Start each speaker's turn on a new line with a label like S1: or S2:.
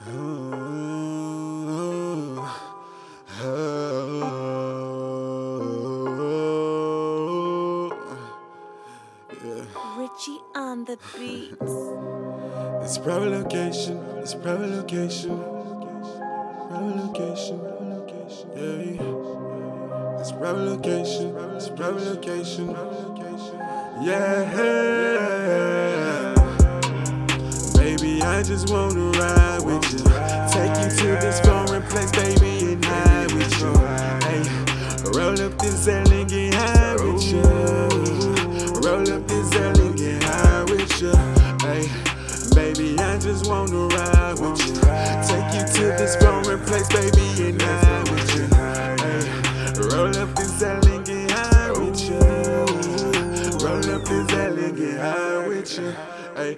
S1: Richie
S2: on the beat.
S1: It's private location, it's private location, private location, yeah. It's private location, it's private location, yeah. I just wanna ride with you. Take you to this foreign place, baby, and high with you. Hey, roll up this L and get high with you. Roll up this L and get high with you. Hey, baby, I just wanna ride with you. Take you to this foreign place, baby, and high with you. Hey, roll up this L and get high with you. Roll up this L and get high with you. Hey.